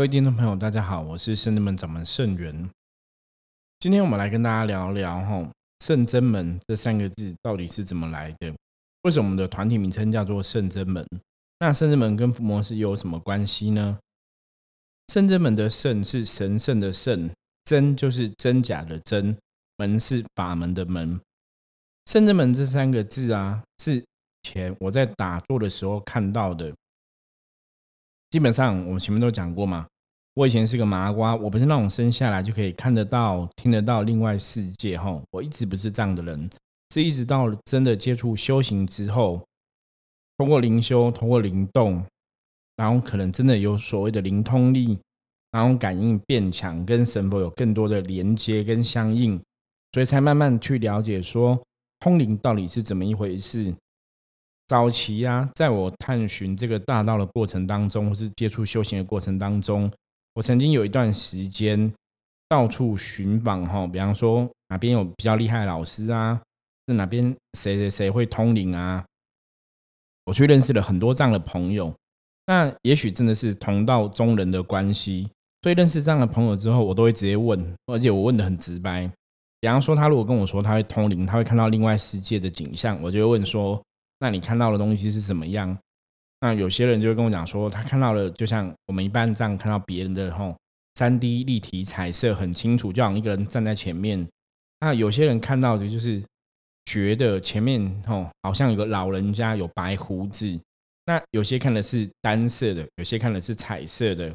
各位听众朋友，大家好，我是圣真门掌门圣元。今天我们来跟大家聊聊哈，圣真门这三个字到底是怎么来的？为什么我们的团体名称叫做圣真门？那圣真门跟伏魔师有什么关系呢？圣真门的圣是神圣的圣，真就是真假的真，门是法门的门。圣真门这三个字啊，是前我在打坐的时候看到的。基本上我们前面都讲过嘛，我以前是个麻瓜，我不是那种生下来就可以看得到、听得到另外世界哈。我一直不是这样的人，是一直到真的接触修行之后，通过灵修、通过灵动，然后可能真的有所谓的灵通力，然后感应变强，跟神佛有更多的连接跟相应，所以才慢慢去了解说通灵到底是怎么一回事。早期呀，在我探寻这个大道的过程当中，或是接触修行的过程当中，我曾经有一段时间到处寻访哈，比方说哪边有比较厉害的老师啊，是哪边谁谁谁会通灵啊，我去认识了很多这样的朋友。那也许真的是同道中人的关系，所以认识这样的朋友之后，我都会直接问，而且我问的很直白。比方说，他如果跟我说他会通灵，他会看到另外世界的景象，我就会问说。那你看到的东西是什么样？那有些人就会跟我讲说，他看到了，就像我们一般这样看到别人的吼，三 D 立体彩色很清楚，就好像一个人站在前面。那有些人看到的就是觉得前面吼好像有个老人家有白胡子。那有些看的是单色的，有些看的是彩色的，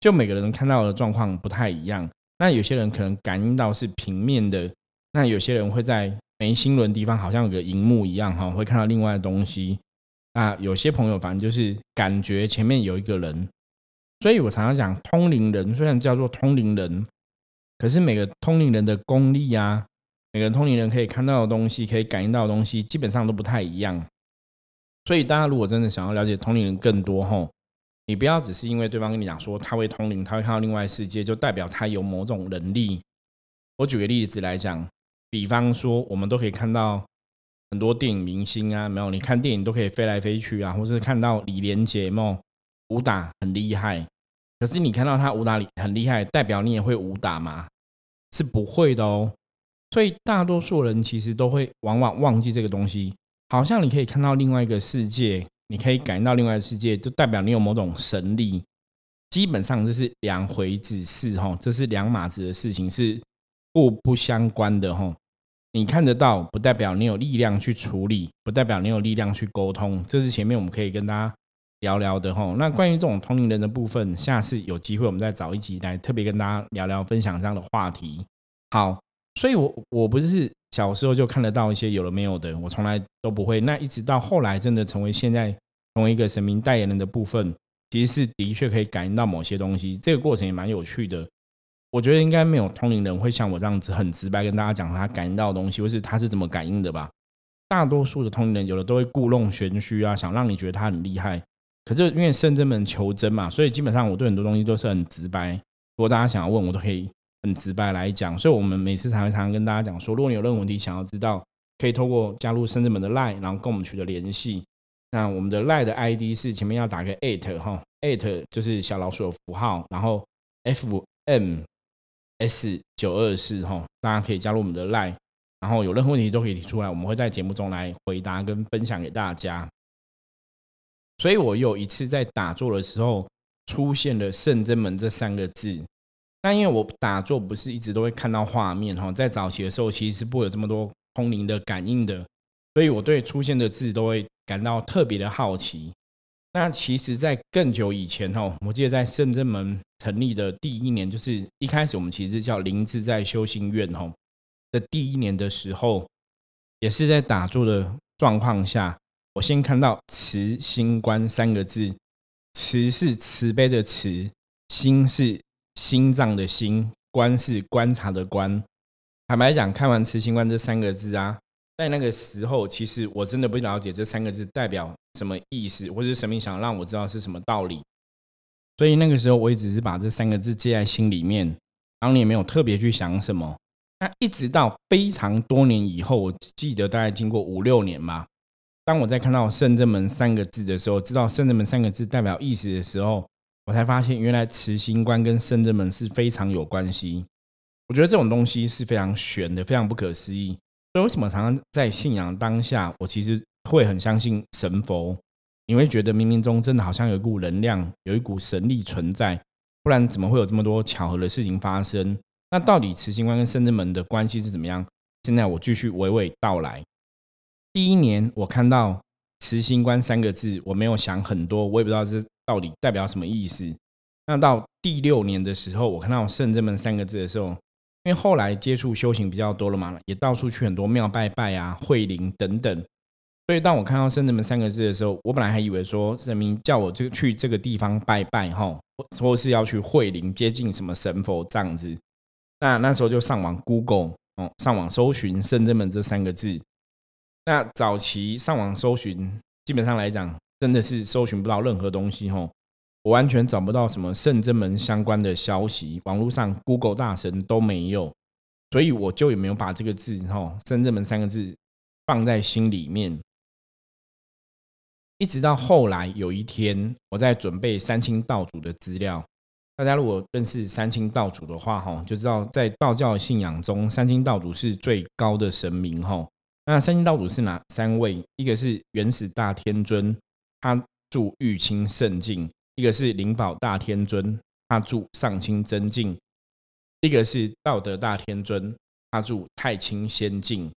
就每个人看到的状况不太一样。那有些人可能感应到是平面的，那有些人会在。眉心轮地方好像有个荧幕一样哈，会看到另外的东西。那有些朋友反正就是感觉前面有一个人，所以我常常讲通灵人，虽然叫做通灵人，可是每个通灵人的功力啊，每个通灵人可以看到的东西，可以感应到的东西，基本上都不太一样。所以大家如果真的想要了解通灵人更多吼，你不要只是因为对方跟你讲说他会通灵，他会看到另外世界，就代表他有某种能力。我举个例子来讲。比方说，我们都可以看到很多电影明星啊，没有？你看电影都可以飞来飞去啊，或是看到李连杰梦武打很厉害。可是你看到他武打很厉害，代表你也会武打吗？是不会的哦。所以大多数人其实都会往往忘记这个东西。好像你可以看到另外一个世界，你可以感应到另外一个世界，就代表你有某种神力。基本上这是两回事哈，这是两码子的事情，是互不相关的哈。你看得到，不代表你有力量去处理，不代表你有力量去沟通。这是前面我们可以跟大家聊聊的哈。那关于这种同龄人的部分，下次有机会我们再找一集来特别跟大家聊聊，分享这样的话题。好，所以我我不是小时候就看得到一些有了没有的，我从来都不会。那一直到后来真的成为现在成为一个神明代言人的部分，其实是的确可以感应到某些东西。这个过程也蛮有趣的。我觉得应该没有通灵人会像我这样子很直白跟大家讲他感应到的东西，或是他是怎么感应的吧。大多数的通灵人有的都会故弄玄虚啊，想让你觉得他很厉害。可是因为圣真门求真嘛，所以基本上我对很多东西都是很直白。如果大家想要问我，都可以很直白来讲。所以我们每次常常跟大家讲说，如果你有任何问题想要知道，可以透过加入圣真门的 Line，然后跟我们取得联系。那我们的 Line 的 ID 是前面要打个 at 哈，at 就是小老鼠的符号，然后 FM。S 九二四哈，大家可以加入我们的 Line，然后有任何问题都可以提出来，我们会在节目中来回答跟分享给大家。所以我有一次在打坐的时候，出现了“圣真门”这三个字。那因为我打坐不是一直都会看到画面哈，在早期的时候其实是不会有这么多通灵的感应的，所以我对出现的字都会感到特别的好奇。那其实，在更久以前哦，我记得在圣真门成立的第一年，就是一开始我们其实叫林自在修心院哦的第一年的时候，也是在打坐的状况下，我先看到“慈心观”三个字，“慈”是慈悲的“慈”，“心”是心脏的“心”，“观”是观察的“观”。坦白讲，看完“慈心观”这三个字啊。在那个时候，其实我真的不了解这三个字代表什么意思，或者是神明想让我知道是什么道理。所以那个时候，我也只是把这三个字记在心里面，当年没有特别去想什么。那一直到非常多年以后，我记得大概经过五六年吧，当我在看到“圣真门”三个字的时候，知道“圣真门”三个字代表意思的时候，我才发现原来慈心观跟圣真门是非常有关系。我觉得这种东西是非常玄的，非常不可思议。所以为什么常常在信仰当下，我其实会很相信神佛？你会觉得冥冥中真的好像有一股能量，有一股神力存在，不然怎么会有这么多巧合的事情发生？那到底慈心观跟圣真门的关系是怎么样？现在我继续娓娓道来。第一年我看到慈心观三个字，我没有想很多，我也不知道这到底代表什么意思。那到第六年的时候，我看到圣真门三个字的时候。因为后来接触修行比较多了嘛，也到处去很多庙拜拜啊、会灵等等，所以当我看到“圣人门”三个字的时候，我本来还以为说神明叫我就去这个地方拜拜哈，或是要去会灵接近什么神佛这样子。那那时候就上网 Google 哦，上网搜寻“圣人门”这三个字。那早期上网搜寻，基本上来讲，真的是搜寻不到任何东西吼。我完全找不到什么圣真门相关的消息，网络上 Google 大神都没有，所以我就也没有把这个字哈圣真门三个字放在心里面。一直到后来有一天，我在准备三清道主的资料。大家如果认识三清道主的话，哈，就知道在道教信仰中，三清道主是最高的神明，哈。那三清道主是哪三位？一个是元始大天尊，他住玉清圣境。一个是灵宝大天尊，他住上清真境；一个是道德大天尊，他住太清仙境。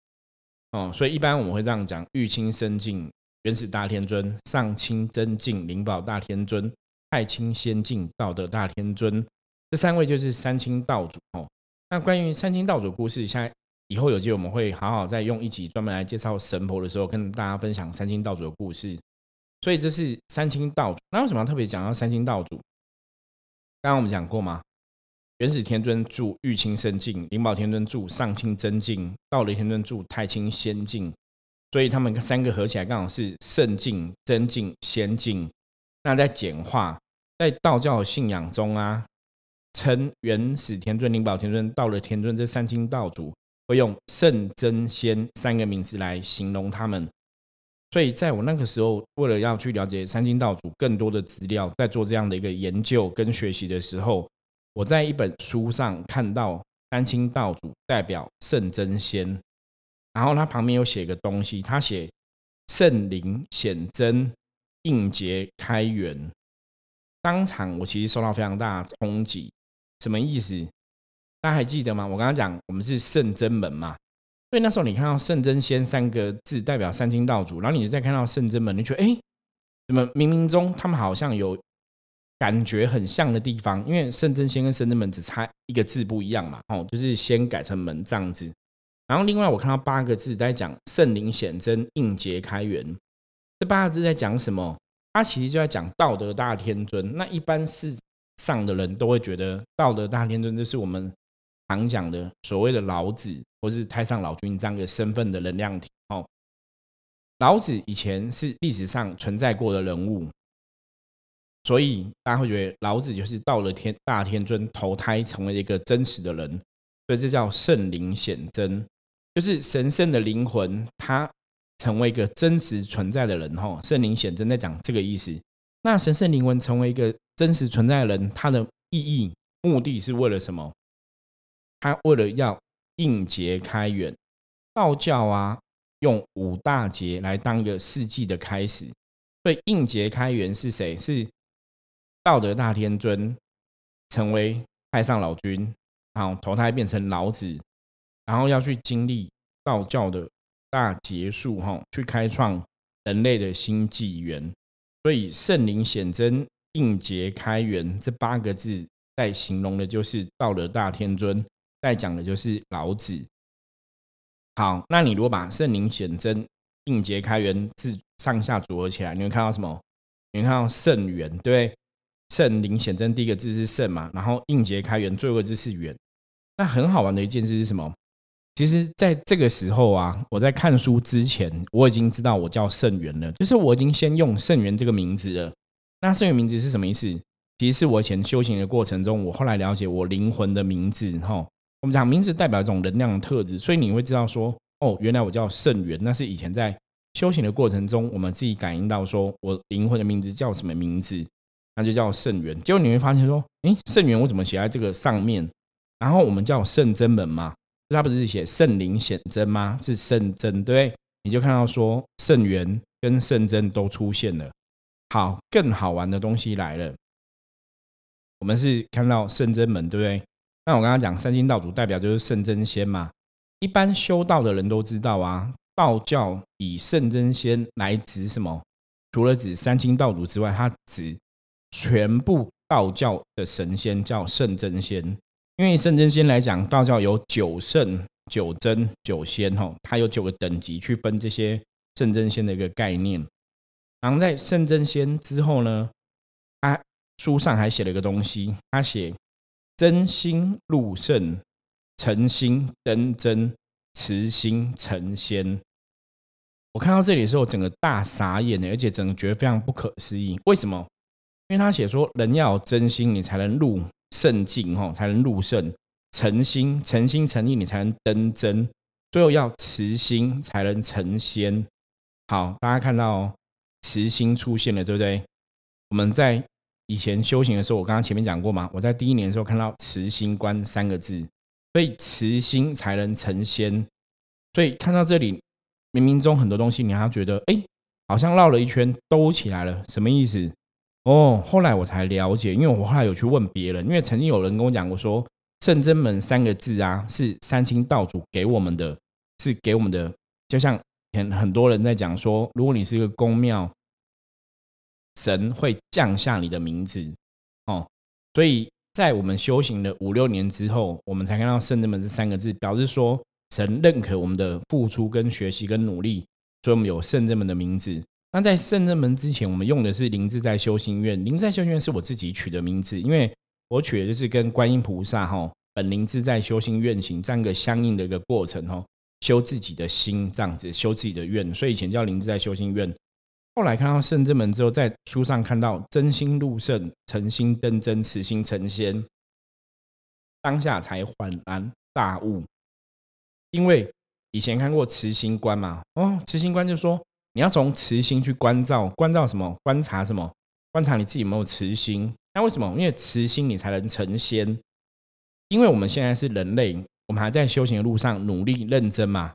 哦，所以一般我们会这样讲：玉清圣境、原始大天尊、上清真境、灵宝大天尊、太清仙境、道德大天尊，这三位就是三清道主。哦，那关于三清道主故事，现在以后有机会我们会好好再用一集专门来介绍神婆的时候，跟大家分享三清道主的故事。所以这是三清道主。那为什么要特别讲到三清道主？刚刚我们讲过吗？元始天尊住玉清圣境，灵宝天尊住上清真境，道德天尊住太清仙境。所以他们三个合起来刚好是圣境、真境、仙境。那在简化，在道教信仰中啊，称元始天尊、灵宝天尊、道德天尊这三清道主，会用圣、真、仙三个名字来形容他们。所以，在我那个时候，为了要去了解三清道主更多的资料，在做这样的一个研究跟学习的时候，我在一本书上看到三清道主代表圣真仙，然后他旁边有写个东西，他写圣灵显真应劫开元，当场我其实受到非常大的冲击，什么意思？大家还记得吗？我刚刚讲我们是圣真门嘛。所以那时候你看到圣真仙三个字代表三清道主，然后你再看到圣真门，你觉得哎，怎么冥冥中他们好像有感觉很像的地方？因为圣真仙跟圣真门只差一个字不一样嘛，哦，就是先改成门这样子。然后另外我看到八个字在讲圣灵显真应劫开元，这八个字在讲什么？它其实就在讲道德大天尊。那一般世上的人都会觉得道德大天尊就是我们。常讲的所谓的老子，或是太上老君这样一个身份的能量体哦。老子以前是历史上存在过的人物，所以大家会觉得老子就是到了天大天尊投胎成为一个真实的人，所以这叫圣灵显真，就是神圣的灵魂，他成为一个真实存在的人哈。圣灵显真在讲这个意思。那神圣灵魂成为一个真实存在的人，它的意义目的是为了什么？他为了要应节开源，道教啊，用五大节来当一个世纪的开始。所以应节开源是谁？是道德大天尊成为太上老君，然后投胎变成老子，然后要去经历道教的大结束，哈，去开创人类的新纪元。所以圣灵显真、应节开源这八个字，在形容的就是道德大天尊。在讲的就是老子。好，那你如果把圣灵显真、应劫开元字上下组合起来，你会看到什么？你会看到圣元，对圣灵显真第一个字是圣嘛，然后应劫开元最后一个字是元。那很好玩的一件事是什么？其实在这个时候啊，我在看书之前，我已经知道我叫圣元了，就是我已经先用圣元这个名字了。那圣元名字是什么意思？其实是我以前修行的过程中，我后来了解我灵魂的名字，哈。我们讲名字代表一种能量的特质，所以你会知道说，哦，原来我叫圣元，那是以前在修行的过程中，我们自己感应到说我灵魂的名字叫什么名字。那就叫圣元。结果你会发现说，诶，圣元我怎么写在这个上面？然后我们叫圣真门嘛，他不是写圣灵显真吗？是圣真，对你就看到说圣元跟圣真都出现了。好，更好玩的东西来了，我们是看到圣真门，对不对？那我刚刚讲三清道祖代表就是圣真仙嘛，一般修道的人都知道啊，道教以圣真仙来指什么？除了指三清道祖之外，它指全部道教的神仙叫圣真仙。因为圣真仙来讲，道教有九圣、九真、九仙，哈，它有九个等级去分这些圣真仙的一个概念。然后在圣真仙之后呢，他书上还写了一个东西，他写。真心入圣，诚心登真，慈心成仙。我看到这里的时候，整个大傻眼的，而且整个觉得非常不可思议。为什么？因为他写说，人要有真心，你才能入圣境，吼，才能入圣；诚心、诚心诚意，你才能登真；最后要慈心，才能成仙。好，大家看到慈心出现了，对不对？我们在。以前修行的时候，我刚刚前面讲过嘛，我在第一年的时候看到“慈心观”三个字，所以慈心才能成仙。所以看到这里，冥冥中很多东西，你还觉得，哎，好像绕了一圈兜起来了，什么意思？哦，后来我才了解，因为我后来有去问别人，因为曾经有人跟我讲过，说“圣真门”三个字啊，是三清道祖给我们的，是给我们的，就像很很多人在讲说，如果你是一个宫庙。神会降下你的名字哦，所以在我们修行的五六年之后，我们才看到“圣人门”这三个字，表示说神认可我们的付出、跟学习、跟努力，所以我们有圣人门的名字。那在圣人门之前，我们用的是灵自在修心院。灵自在修心院是我自己取的名字，因为我取的就是跟观音菩萨哈本灵自在修心愿行这样一个相应的一个过程哦，修自己的心这样子，修自己的愿，所以以前叫灵自在修心院。后来看到圣真门之后，在书上看到真心入圣，诚心登真，慈心成仙，当下才恍然大悟。因为以前看过慈心观嘛，哦，慈心观就说你要从慈心去关照，关照什么？观察什么？观察你自己有没有慈心。那为什么？因为慈心你才能成仙。因为我们现在是人类，我们还在修行的路上努力认真嘛，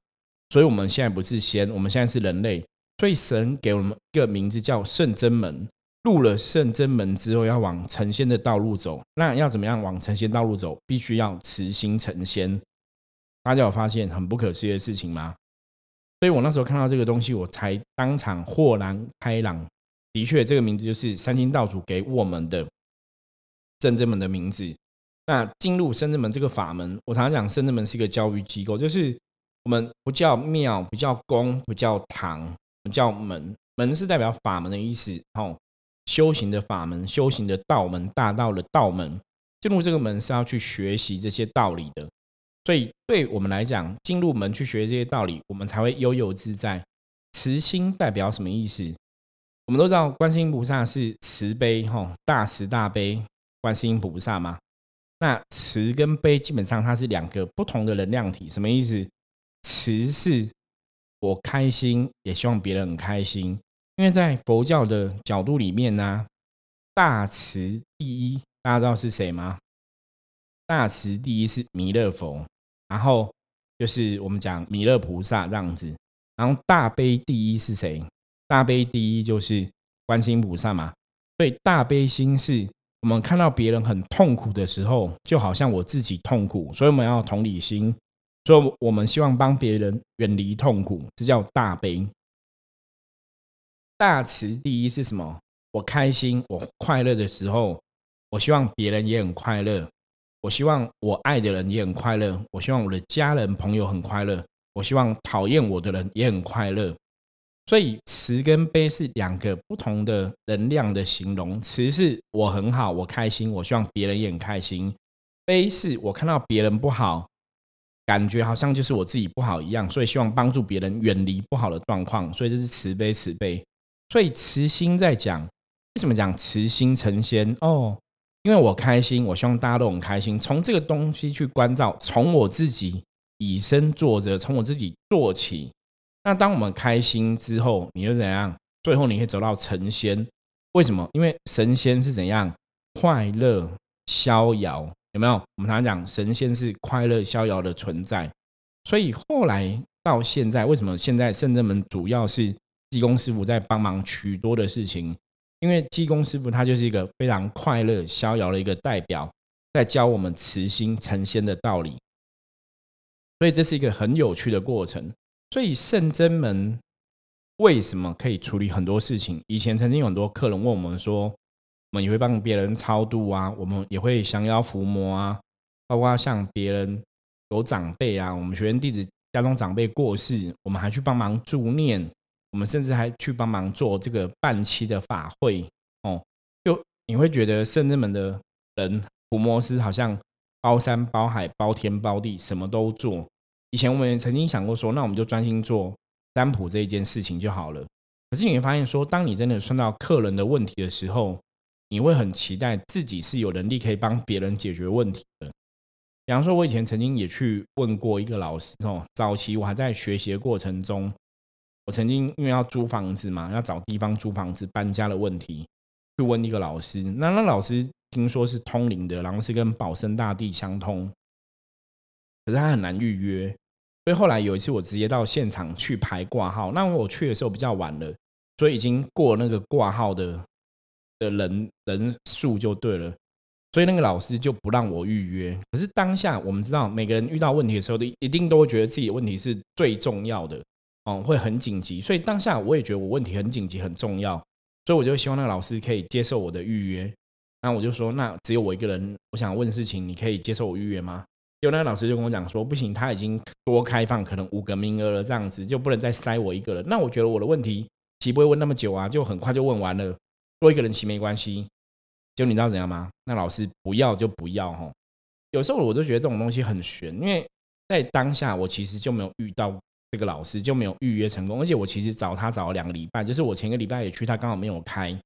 所以我们现在不是仙，我们现在是人类。所以神给我们一个名字叫圣真门，入了圣真门之后，要往成仙的道路走。那要怎么样往成仙道路走？必须要慈心成仙。大家有发现很不可思议的事情吗？所以我那时候看到这个东西，我才当场豁然开朗。的确，这个名字就是三清道主给我们的圣真门的名字。那进入圣真门这个法门，我常常讲，圣真门是一个教育机构，就是我们不叫庙，不叫宫，不叫堂。叫门，门是代表法门的意思。哦，修行的法门，修行的道门，大道的道门。进入这个门是要去学习这些道理的。所以，对我们来讲，进入门去学这些道理，我们才会悠游自在。慈心代表什么意思？我们都知道，观世音菩萨是慈悲，哈，大慈大悲，观世音菩萨嘛。那慈跟悲基本上它是两个不同的能量体。什么意思？慈是。我开心，也希望别人很开心。因为在佛教的角度里面呢，大慈第一，大家知道是谁吗？大慈第一是弥勒佛，然后就是我们讲弥勒菩萨这样子。然后大悲第一是谁？大悲第一就是观世菩萨嘛。所以大悲心是我们看到别人很痛苦的时候，就好像我自己痛苦，所以我们要同理心。所以，我们希望帮别人远离痛苦，这叫大悲。大慈第一是什么？我开心、我快乐的时候，我希望别人也很快乐。我希望我爱的人也很快乐。我希望我的家人朋友很快乐。我希望讨厌我的人也很快乐。所以，慈跟悲是两个不同的能量的形容。慈是我很好，我开心，我希望别人也很开心。悲是我看到别人不好。感觉好像就是我自己不好一样，所以希望帮助别人远离不好的状况，所以这是慈悲慈悲。所以慈心在讲，为什么讲慈心成仙？哦，因为我开心，我希望大家都很开心。从这个东西去关照，从我自己以身作则，从我自己做起。那当我们开心之后，你又怎样？最后你可以走到成仙。为什么？因为神仙是怎样快乐逍遥？有没有？我们常常讲神仙是快乐逍遥的存在，所以后来到现在，为什么现在圣真门主要是济公师傅在帮忙许多的事情？因为济公师傅他就是一个非常快乐逍遥的一个代表，在教我们慈心成仙的道理，所以这是一个很有趣的过程。所以圣真门为什么可以处理很多事情？以前曾经有很多客人问我们说，我们也会帮别人超度啊，我们也会降妖伏魔啊，包括像别人有长辈啊，我们学员弟子家中长辈过世，我们还去帮忙助念。我们甚至还去帮忙做这个半期的法会哦，就你会觉得圣人门的人伏魔师好像包山包海包天包地什么都做。以前我们也曾经想过说，那我们就专心做占卜这一件事情就好了。可是你会发现说，当你真的算到客人的问题的时候，你会很期待自己是有能力可以帮别人解决问题的。比方说，我以前曾经也去问过一个老师哦，早期我还在学习的过程中。我曾经因为要租房子嘛，要找地方租房子搬家的问题，去问一个老师。那那老师听说是通灵的，然后是跟保生大帝相通，可是他很难预约。所以后来有一次，我直接到现场去排挂号。那我去的时候比较晚了，所以已经过那个挂号的的人人数就对了。所以那个老师就不让我预约。可是当下我们知道，每个人遇到问题的时候，都一定都会觉得自己问题是最重要的。哦，会很紧急，所以当下我也觉得我问题很紧急很重要，所以我就希望那个老师可以接受我的预约。那我就说，那只有我一个人，我想问事情，你可以接受我预约吗？结果那个老师就跟我讲说，不行，他已经多开放可能五个名额了，这样子就不能再塞我一个人。那我觉得我的问题岂不会问那么久啊？就很快就问完了，多一个人其没关系。就你知道怎样吗？那老师不要就不要哈。有时候我都觉得这种东西很悬，因为在当下我其实就没有遇到。这个老师就没有预约成功，而且我其实找他找了两个礼拜，就是我前个礼拜也去，他刚好没有开，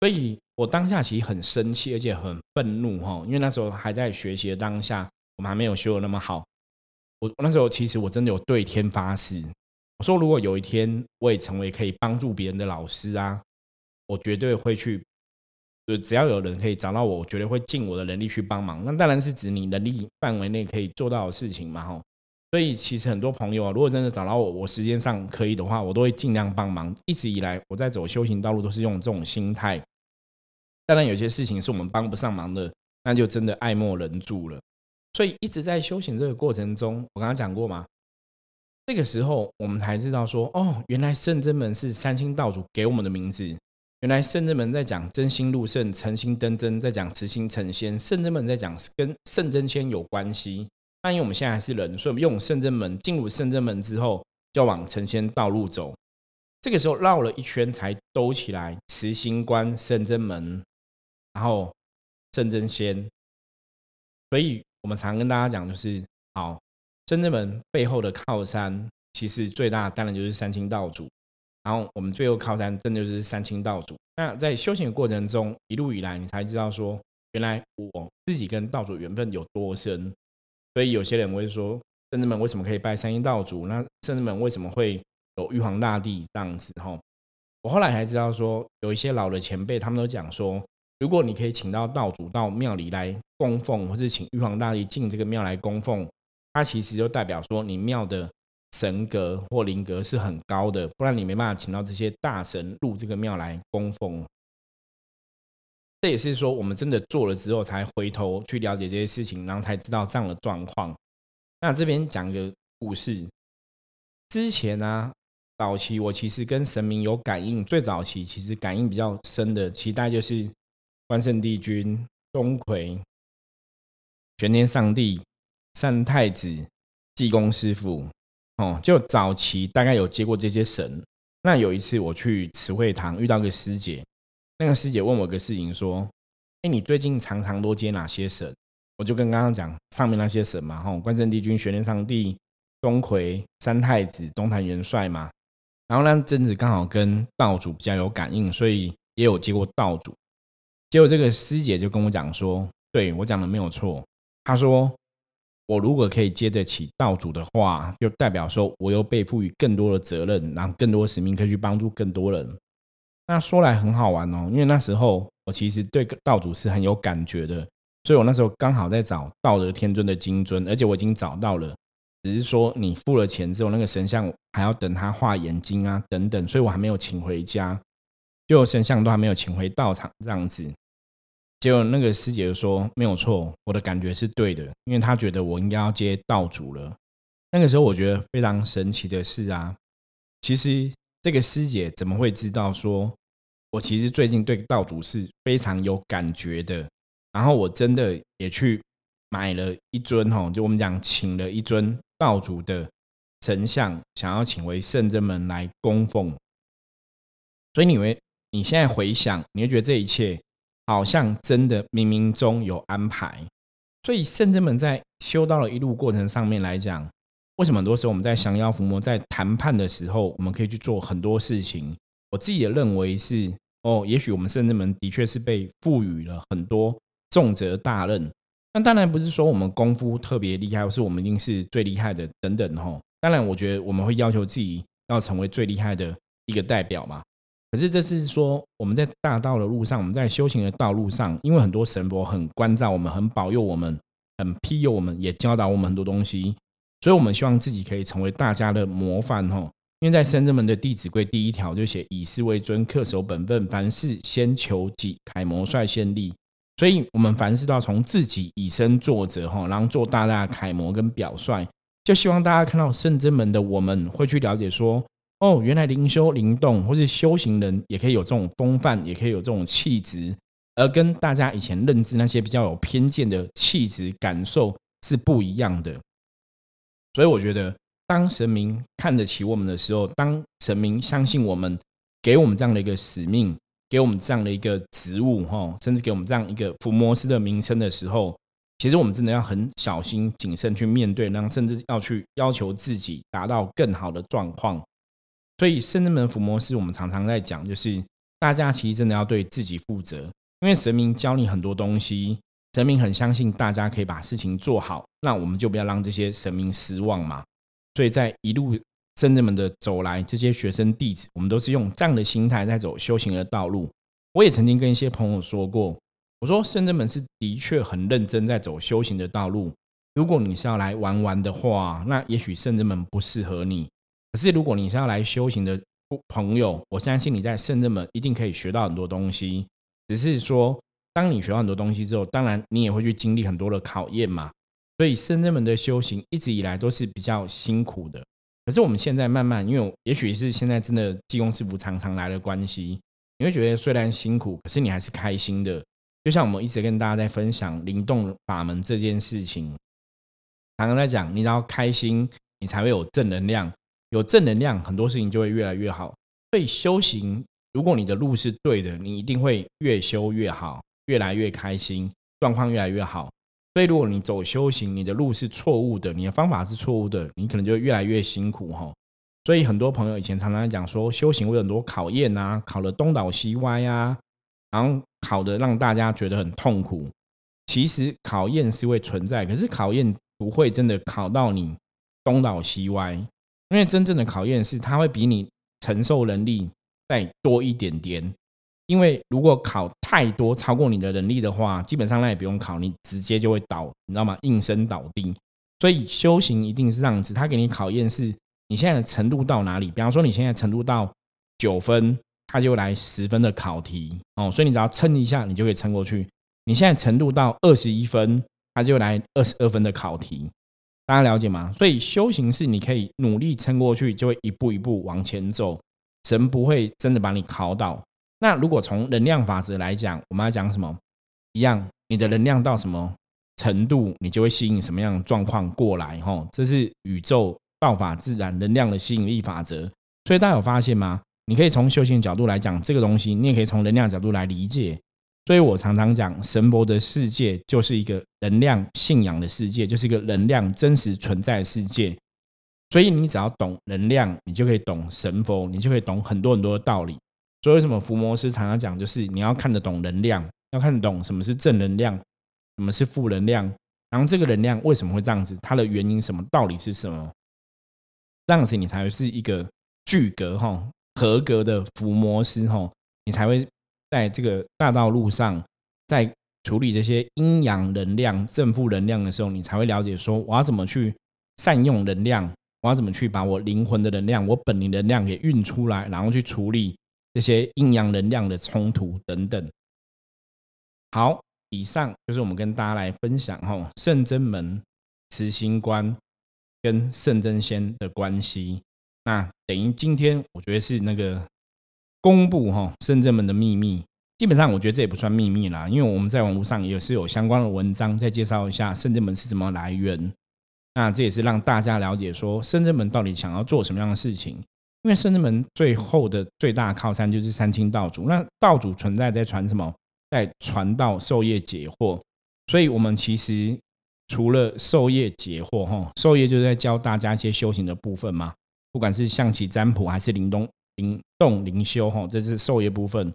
所以我当下其实很生气，而且很愤怒哈，因为那时候还在学习的当下，我们还没有修的那么好。我那时候其实我真的有对天发誓，我说如果有一天我也成为可以帮助别人的老师啊，我绝对会去，就只要有人可以找到我，我绝对会尽我的能力去帮忙。那当然是指你能力范围内可以做到的事情嘛，吼。所以其实很多朋友啊，如果真的找到我，我时间上可以的话，我都会尽量帮忙。一直以来我在走修行道路，都是用这种心态。当然有些事情是我们帮不上忙的，那就真的爱莫能助了。所以一直在修行这个过程中，我刚刚讲过嘛，这个时候我们才知道说，哦，原来圣真门是三清道主给我们的名字。原来圣真门在讲真心入圣，诚心登真，在讲慈心成仙。圣真门在讲跟圣真仙有关系。那因为我们现在还是人，所以我们用圣真门进入圣真门之后，就往成仙道路走。这个时候绕了一圈才兜起来，慈心观圣真门，然后圣真仙。所以我们常跟大家讲，就是好，圣真门背后的靠山，其实最大当然就是三清道主。然后我们最后靠山，真的就是三清道主。那在修行的过程中，一路以来，你才知道说，原来我自己跟道主缘分有多深。所以有些人会说，圣人们为什么可以拜三清道主？那圣人们为什么会有玉皇大帝这样子？哈，我后来才知道说，有一些老的前辈，他们都讲说，如果你可以请到道主到庙里来供奉，或是请玉皇大帝进这个庙来供奉，它其实就代表说你庙的神格或灵格是很高的，不然你没办法请到这些大神入这个庙来供奉。这也是说，我们真的做了之后，才回头去了解这些事情，然后才知道这样的状况。那这边讲一个故事。之前呢，早期我其实跟神明有感应，最早期其实感应比较深的，期待就是关圣帝君、钟馗、玄天上帝、三太子、济公师傅。哦，就早期大概有接过这些神。那有一次我去慈惠堂遇到个师姐。那个师姐问我个事情，说：“哎，你最近常常都接哪些神？”我就跟刚刚讲上面那些神嘛，哈，关圣帝君、玄天上帝、钟馗、三太子、东坛元帅嘛。然后呢，贞子刚好跟道主比较有感应，所以也有接过道主。结果这个师姐就跟我讲说：“对我讲的没有错。”她说：“我如果可以接得起道主的话，就代表说我又被赋予更多的责任，然后更多使命可以去帮助更多人。”那说来很好玩哦，因为那时候我其实对道主是很有感觉的，所以我那时候刚好在找道德天尊的金尊，而且我已经找到了，只是说你付了钱之后，那个神像还要等他画眼睛啊等等，所以我还没有请回家，就神像都还没有请回道场这样子。结果那个师姐就说没有错，我的感觉是对的，因为她觉得我应该要接道主了。那个时候我觉得非常神奇的是啊，其实这个师姐怎么会知道说，我其实最近对道主是非常有感觉的。然后我真的也去买了一尊吼，就我们讲请了一尊道主的神像，想要请回圣真门来供奉。所以你会你现在回想，你会觉得这一切。好像真的冥冥中有安排，所以圣真们在修道的一路过程上面来讲，为什么很多时候我们在降妖伏魔、在谈判的时候，我们可以去做很多事情？我自己也认为是哦，也许我们圣真们的确是被赋予了很多重责大任。那当然不是说我们功夫特别厉害，或是我们一定是最厉害的等等哈。当然，我觉得我们会要求自己要成为最厉害的一个代表嘛。可是这是说，我们在大道的路上，我们在修行的道路上，因为很多神佛很关照我们，很保佑我们，很庇佑我们，也教导我们很多东西，所以我们希望自己可以成为大家的模范哈。因为在深圳门的《弟子规》第一条就写“以事为尊，恪守本分，凡事先求己，楷模率先立”，所以我们凡事都要从自己以身作则哈，然后做大家的楷模跟表率，就希望大家看到圣真门的我们会去了解说。哦，原来灵修灵动或是修行人也可以有这种风范，也可以有这种气质，而跟大家以前认知那些比较有偏见的气质感受是不一样的。所以我觉得，当神明看得起我们的时候，当神明相信我们，给我们这样的一个使命，给我们这样的一个职务，哈，甚至给我们这样一个伏魔师的名称的时候，其实我们真的要很小心谨慎去面对，然后甚至要去要求自己达到更好的状况。所以圣人门伏魔师，我们常常在讲，就是大家其实真的要对自己负责，因为神明教你很多东西，神明很相信大家可以把事情做好，那我们就不要让这些神明失望嘛。所以在一路圣人们的走来，这些学生弟子，我们都是用这样的心态在走修行的道路。我也曾经跟一些朋友说过，我说圣人门是的确很认真在走修行的道路。如果你是要来玩玩的话，那也许圣人门不适合你。可是，如果你是要来修行的朋友，我相信你在圣正门一定可以学到很多东西。只是说，当你学到很多东西之后，当然你也会去经历很多的考验嘛。所以，圣正门的修行一直以来都是比较辛苦的。可是，我们现在慢慢，因为也许是现在真的济公师傅常常来的关系，你会觉得虽然辛苦，可是你还是开心的。就像我们一直跟大家在分享灵动法门这件事情，常常在讲，你只要开心，你才会有正能量。有正能量，很多事情就会越来越好。所以修行，如果你的路是对的，你一定会越修越好，越来越开心，状况越来越好。所以如果你走修行，你的路是错误的，你的方法是错误的，你可能就越来越辛苦哈。所以很多朋友以前常常讲说，修行会很多考验啊，考的东倒西歪啊，然后考的让大家觉得很痛苦。其实考验是会存在，可是考验不会真的考到你东倒西歪。因为真正的考验是，他会比你承受能力再多一点点。因为如果考太多超过你的能力的话，基本上那也不用考，你直接就会倒，你知道吗？应声倒地。所以修行一定是这样子，他给你考验是你现在的程度到哪里。比方说你现在程度到九分，他就来十分的考题哦，所以你只要撑一下，你就可以撑过去。你现在程度到二十一分，他就来二十二分的考题。大家了解吗？所以修行是你可以努力撑过去，就会一步一步往前走。神不会真的把你考倒。那如果从能量法则来讲，我们要讲什么？一样，你的能量到什么程度，你就会吸引什么样的状况过来。吼，这是宇宙道法自然能量的吸引力法则。所以大家有发现吗？你可以从修行角度来讲这个东西，你也可以从能量角度来理解。所以我常常讲，神佛的世界就是一个能量信仰的世界，就是一个能量真实存在的世界。所以你只要懂能量，你就可以懂神佛，你就可以懂很多很多的道理。所以为什么伏魔师常常讲，就是你要看得懂能量，要看得懂什么是正能量，什么是负能量，然后这个能量为什么会这样子，它的原因什么，道理是什么，这样子你才会是一个具格哈合格的伏魔师哈。你才会在这个大道路上，在处理这些阴阳能量、正负能量的时候，你才会了解说，我要怎么去善用能量，我要怎么去把我灵魂的能量、我本灵能量给运出来，然后去处理这些阴阳能量的冲突等等。好，以上就是我们跟大家来分享哈，圣真门慈心观跟圣真仙的关系。那等于今天，我觉得是那个公布哈圣真门的秘密。基本上，我觉得这也不算秘密啦，因为我们在网络上也是有相关的文章在介绍一下圣真门是怎么来源。那这也是让大家了解说圣真门到底想要做什么样的事情。因为圣真门最后的最大靠山就是三清道主，那道主存在在传什么？在传道授业解惑。所以，我们其实除了授业解惑，哈，授业就是在教大家一些修行的部分嘛。不管是象棋占卜还是灵动灵动灵修哈，这是授业部分；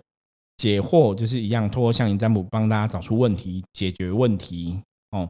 解惑就是一样，透过象棋占卜帮大家找出问题、解决问题哦。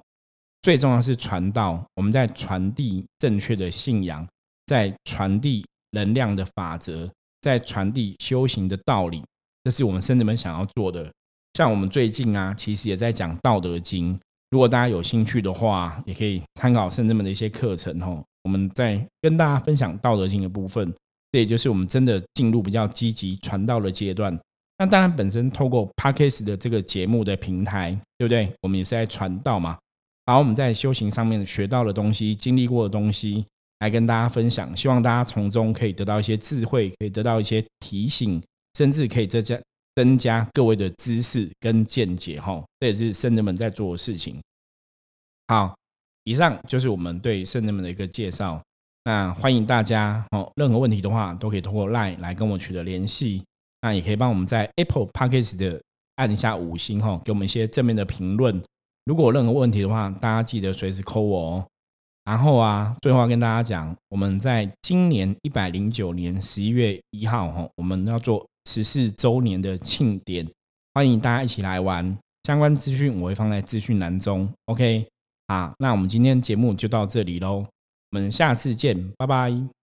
最重要是传道，我们在传递正确的信仰，在传递能量的法则，在传递修行的道理，这是我们圣人们想要做的。像我们最近啊，其实也在讲《道德经》，如果大家有兴趣的话，也可以参考圣人们的一些课程哦。我们在跟大家分享《道德经》的部分，这也就是我们真的进入比较积极传道的阶段。那当然，本身透过 Parkes 的这个节目的平台，对不对？我们也是在传道嘛，把我们在修行上面学到的东西、经历过的东西，来跟大家分享。希望大家从中可以得到一些智慧，可以得到一些提醒，甚至可以增加增加各位的知识跟见解。哈，这也是圣人们在做的事情。好。以上就是我们对圣人们的一个介绍。那欢迎大家哦，任何问题的话都可以通过 LINE 来跟我取得联系。那也可以帮我们在 Apple Podcast 的按一下五星哈，给我们一些正面的评论。如果有任何问题的话，大家记得随时 call 我哦。然后啊，最后要跟大家讲，我们在今年一百零九年十一月一号哈，我们要做十四周年的庆典，欢迎大家一起来玩。相关资讯我会放在资讯栏中。OK。啊，那我们今天节目就到这里喽，我们下次见，拜拜。